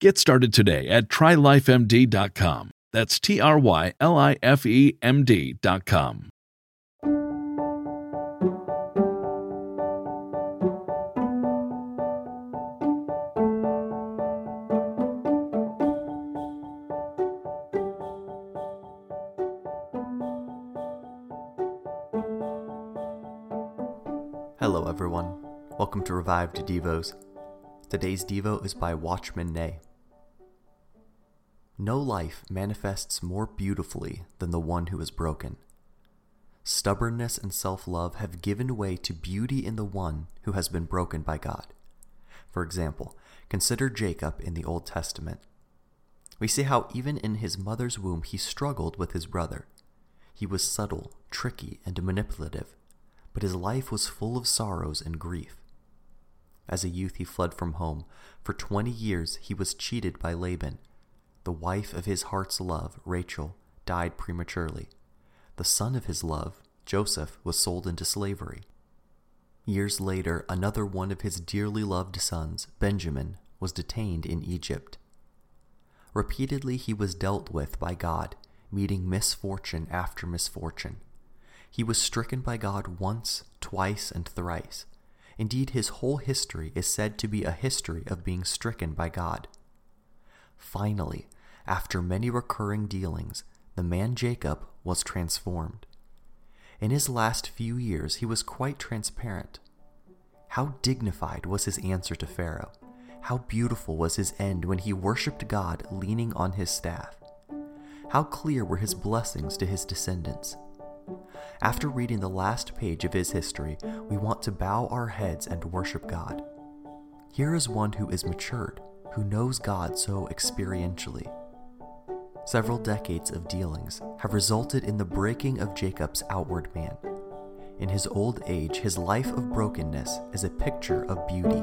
Get started today at trylifemd.com. That's T R Y L I F E M D.com. Hello, everyone. Welcome to Revived Devos. Today's Devo is by Watchman Nee. No life manifests more beautifully than the one who is broken. Stubbornness and self love have given way to beauty in the one who has been broken by God. For example, consider Jacob in the Old Testament. We see how even in his mother's womb he struggled with his brother. He was subtle, tricky, and manipulative, but his life was full of sorrows and grief. As a youth, he fled from home. For twenty years, he was cheated by Laban. The wife of his heart's love, Rachel, died prematurely. The son of his love, Joseph, was sold into slavery. Years later, another one of his dearly loved sons, Benjamin, was detained in Egypt. Repeatedly, he was dealt with by God, meeting misfortune after misfortune. He was stricken by God once, twice, and thrice. Indeed, his whole history is said to be a history of being stricken by God. Finally, after many recurring dealings, the man Jacob was transformed. In his last few years, he was quite transparent. How dignified was his answer to Pharaoh! How beautiful was his end when he worshipped God leaning on his staff! How clear were his blessings to his descendants! After reading the last page of his history, we want to bow our heads and worship God. Here is one who is matured, who knows God so experientially. Several decades of dealings have resulted in the breaking of Jacob's outward man. In his old age, his life of brokenness is a picture of beauty.